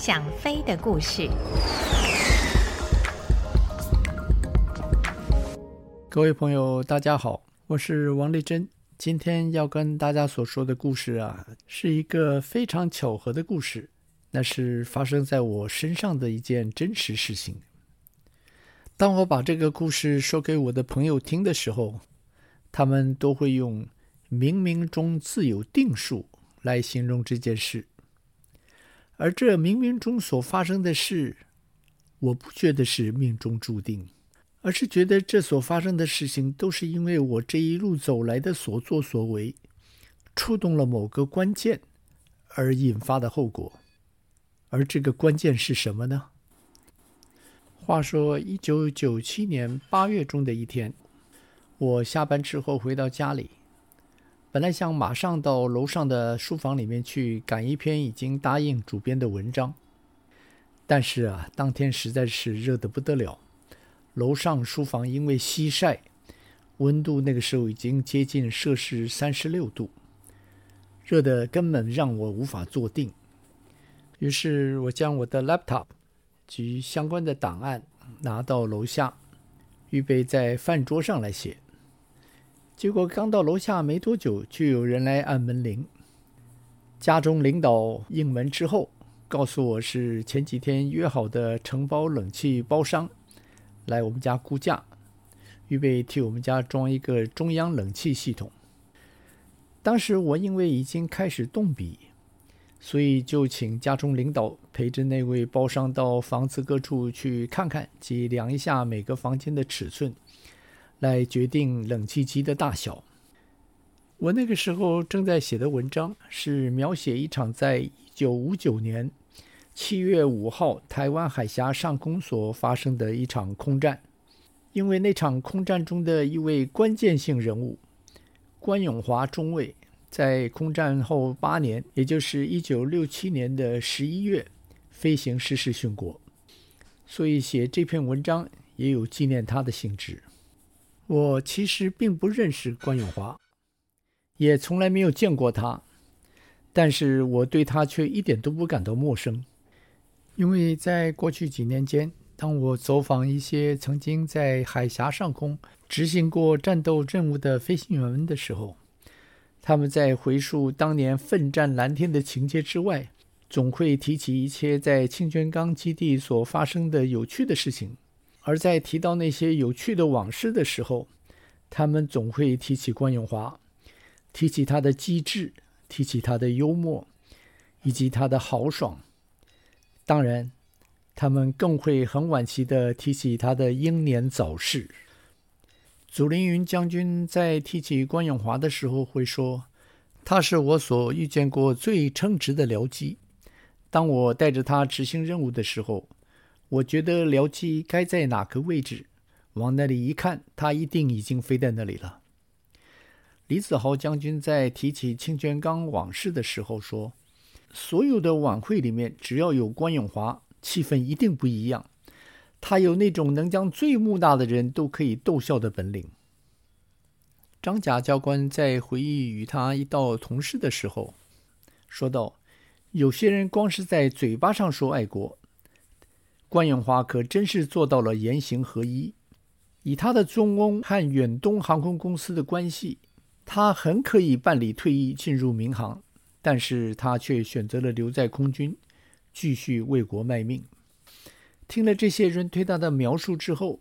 想飞的故事。各位朋友，大家好，我是王丽珍。今天要跟大家所说的故事啊，是一个非常巧合的故事，那是发生在我身上的一件真实事情。当我把这个故事说给我的朋友听的时候，他们都会用“冥冥中自有定数”来形容这件事。而这冥冥中所发生的事，我不觉得是命中注定，而是觉得这所发生的事情都是因为我这一路走来的所作所为，触动了某个关键而引发的后果。而这个关键是什么呢？话说，一九九七年八月中的一天，我下班之后回到家里。本来想马上到楼上的书房里面去赶一篇已经答应主编的文章，但是啊，当天实在是热得不得了。楼上书房因为西晒，温度那个时候已经接近摄氏三十六度，热得根本让我无法坐定。于是我将我的 laptop 及相关的档案拿到楼下，预备在饭桌上来写。结果刚到楼下没多久，就有人来按门铃。家中领导应门之后，告诉我是前几天约好的承包冷气包商来我们家估价，预备替我们家装一个中央冷气系统。当时我因为已经开始动笔，所以就请家中领导陪着那位包商到房子各处去看看，及量一下每个房间的尺寸。来决定冷气机的大小。我那个时候正在写的文章是描写一场在一九五九年七月五号台湾海峡上空所发生的一场空战。因为那场空战中的一位关键性人物关永华中尉，在空战后八年，也就是一九六七年的十一月，飞行失事殉国。所以写这篇文章也有纪念他的性质。我其实并不认识关永华，也从来没有见过他，但是我对他却一点都不感到陌生，因为在过去几年间，当我走访一些曾经在海峡上空执行过战斗任务的飞行员们的时候，他们在回述当年奋战蓝天的情节之外，总会提起一些在清泉岗基地所发生的有趣的事情。而在提到那些有趣的往事的时候，他们总会提起关永华，提起他的机智，提起他的幽默，以及他的豪爽。当然，他们更会很惋惜地提起他的英年早逝。祖凌云将军在提起关永华的时候会说：“他是我所遇见过最称职的僚机。当我带着他执行任务的时候。”我觉得僚机该在哪个位置，往那里一看，它一定已经飞在那里了。李子豪将军在提起清泉岗往事的时候说：“所有的晚会里面，只要有关永华，气氛一定不一样。他有那种能将最木讷的人都可以逗笑的本领。”张甲教官在回忆与他一道同事的时候，说道：“有些人光是在嘴巴上说爱国。”关永华可真是做到了言行合一。以他的中翁和远东航空公司的关系，他很可以办理退役进入民航，但是他却选择了留在空军，继续为国卖命。听了这些人对他的描述之后，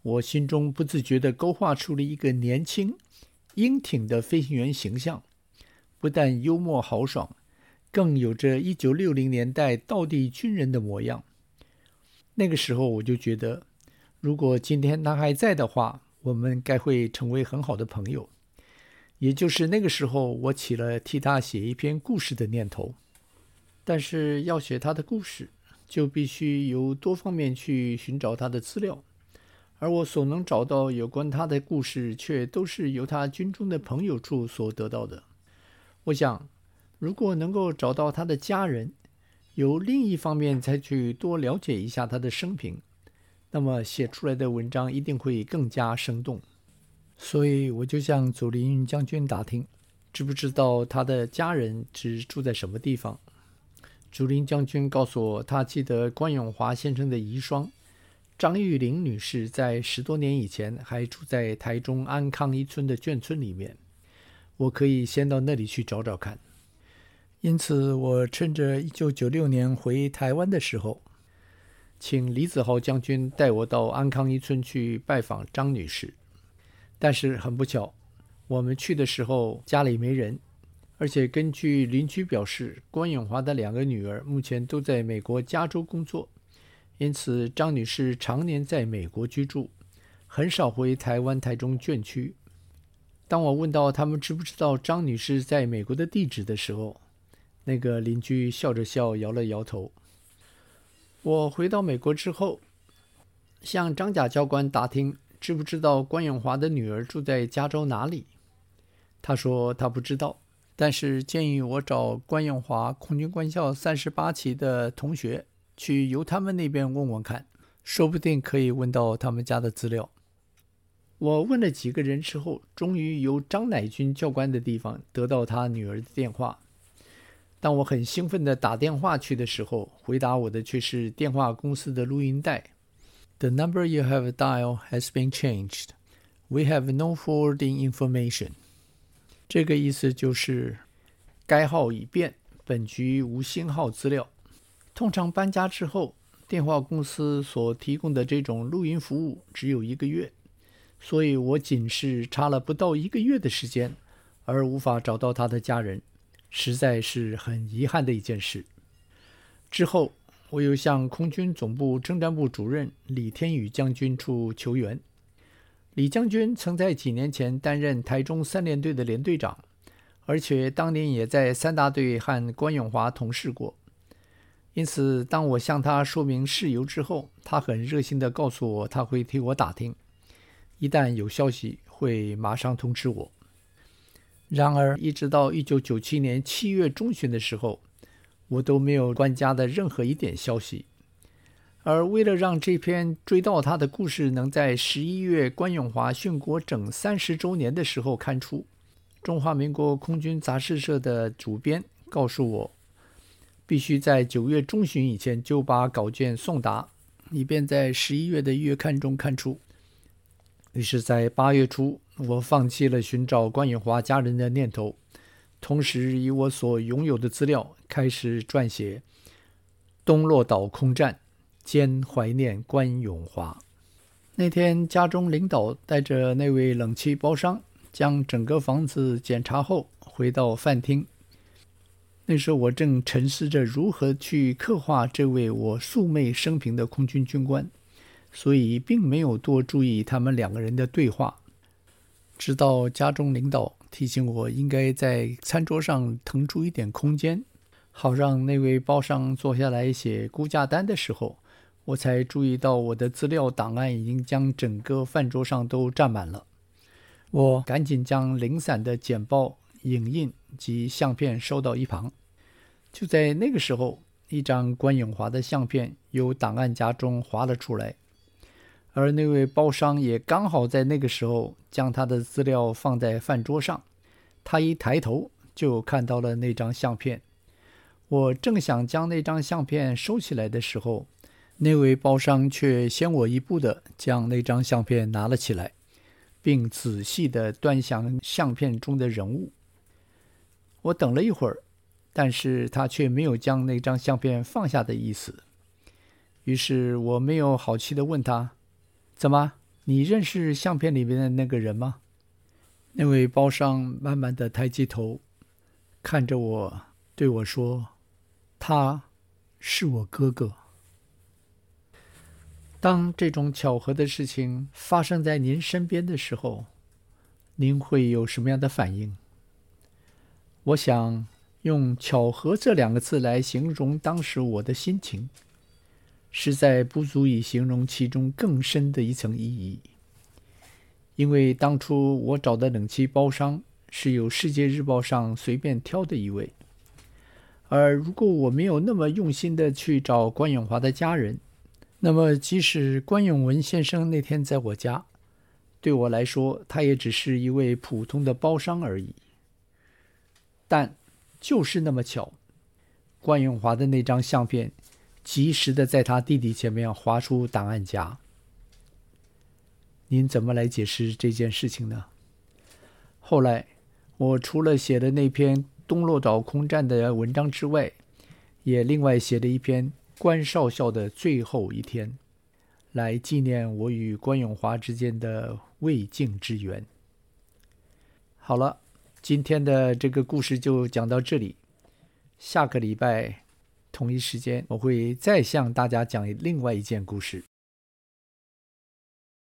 我心中不自觉地勾画出了一个年轻、英挺的飞行员形象，不但幽默豪爽，更有着一九六零年代道地军人的模样。那个时候我就觉得，如果今天他还在的话，我们该会成为很好的朋友。也就是那个时候，我起了替他写一篇故事的念头。但是要写他的故事，就必须由多方面去寻找他的资料，而我所能找到有关他的故事，却都是由他军中的朋友处所得到的。我想，如果能够找到他的家人，由另一方面再去多了解一下他的生平，那么写出来的文章一定会更加生动。所以我就向祖林将军打听，知不知道他的家人是住在什么地方？竹林将军告诉我，他记得关永华先生的遗孀张玉玲女士在十多年以前还住在台中安康一村的眷村里面。我可以先到那里去找找看。因此，我趁着一九九六年回台湾的时候，请李子豪将军带我到安康一村去拜访张女士。但是很不巧，我们去的时候家里没人，而且根据邻居表示，关永华的两个女儿目前都在美国加州工作，因此张女士常年在美国居住，很少回台湾台中眷区。当我问到他们知不知道张女士在美国的地址的时候，那个邻居笑着笑，摇了摇头。我回到美国之后，向张甲教官打听。知不知道关永华的女儿住在加州哪里？他说他不知道，但是建议我找关永华空军官校三十八期的同学去由他们那边问问看，说不定可以问到他们家的资料。我问了几个人之后，终于由张乃军教官的地方得到他女儿的电话。当我很兴奋地打电话去的时候，回答我的却是电话公司的录音带。The number you have dialed has been changed. We have no forwarding information. 这个意思就是，该号已变，本局无新号资料。通常搬家之后，电话公司所提供的这种录音服务只有一个月，所以我仅是差了不到一个月的时间，而无法找到他的家人，实在是很遗憾的一件事。之后。我又向空军总部政战部主任李天宇将军处求援。李将军曾在几年前担任台中三联队的连队长，而且当年也在三大队和关永华同事过。因此，当我向他说明事由之后，他很热心地告诉我他会替我打听，一旦有消息会马上通知我。然而，一直到一九九七年七月中旬的时候，我都没有关家的任何一点消息，而为了让这篇追悼他的故事能在十一月关永华殉国整三十周年的时候刊出，中华民国空军杂志社的主编告诉我，必须在九月中旬以前就把稿件送达，以便在十一月的月刊中刊出。于是，在八月初，我放弃了寻找关永华家人的念头。同时，以我所拥有的资料开始撰写《东落岛空战》兼怀念关永华。那天，家中领导带着那位冷气包商，将整个房子检查后，回到饭厅。那时，我正沉思着如何去刻画这位我素昧生平的空军军官，所以并没有多注意他们两个人的对话。直到家中领导。提醒我应该在餐桌上腾出一点空间，好让那位包商坐下来写估价单的时候，我才注意到我的资料档案已经将整个饭桌上都占满了。我赶紧将零散的简报、影印及相片收到一旁。就在那个时候，一张关永华的相片由档案夹中滑了出来。而那位包商也刚好在那个时候将他的资料放在饭桌上，他一抬头就看到了那张相片。我正想将那张相片收起来的时候，那位包商却先我一步的将那张相片拿了起来，并仔细地端详相片中的人物。我等了一会儿，但是他却没有将那张相片放下的意思。于是我没有好气地问他。怎么？你认识相片里面的那个人吗？那位包商慢慢的抬起头，看着我，对我说：“他是我哥哥。”当这种巧合的事情发生在您身边的时候，您会有什么样的反应？我想用“巧合”这两个字来形容当时我的心情。实在不足以形容其中更深的一层意义，因为当初我找的冷气包商是由《世界日报》上随便挑的一位，而如果我没有那么用心的去找关永华的家人，那么即使关永文先生那天在我家，对我来说他也只是一位普通的包商而已。但就是那么巧。关永华的那张相片，及时的在他弟弟前面划出档案夹。您怎么来解释这件事情呢？后来，我除了写的那篇东落岛空战的文章之外，也另外写了一篇关少校的最后一天，来纪念我与关永华之间的未竟之缘。好了，今天的这个故事就讲到这里。下个礼拜同一时间，我会再向大家讲另外一件故事。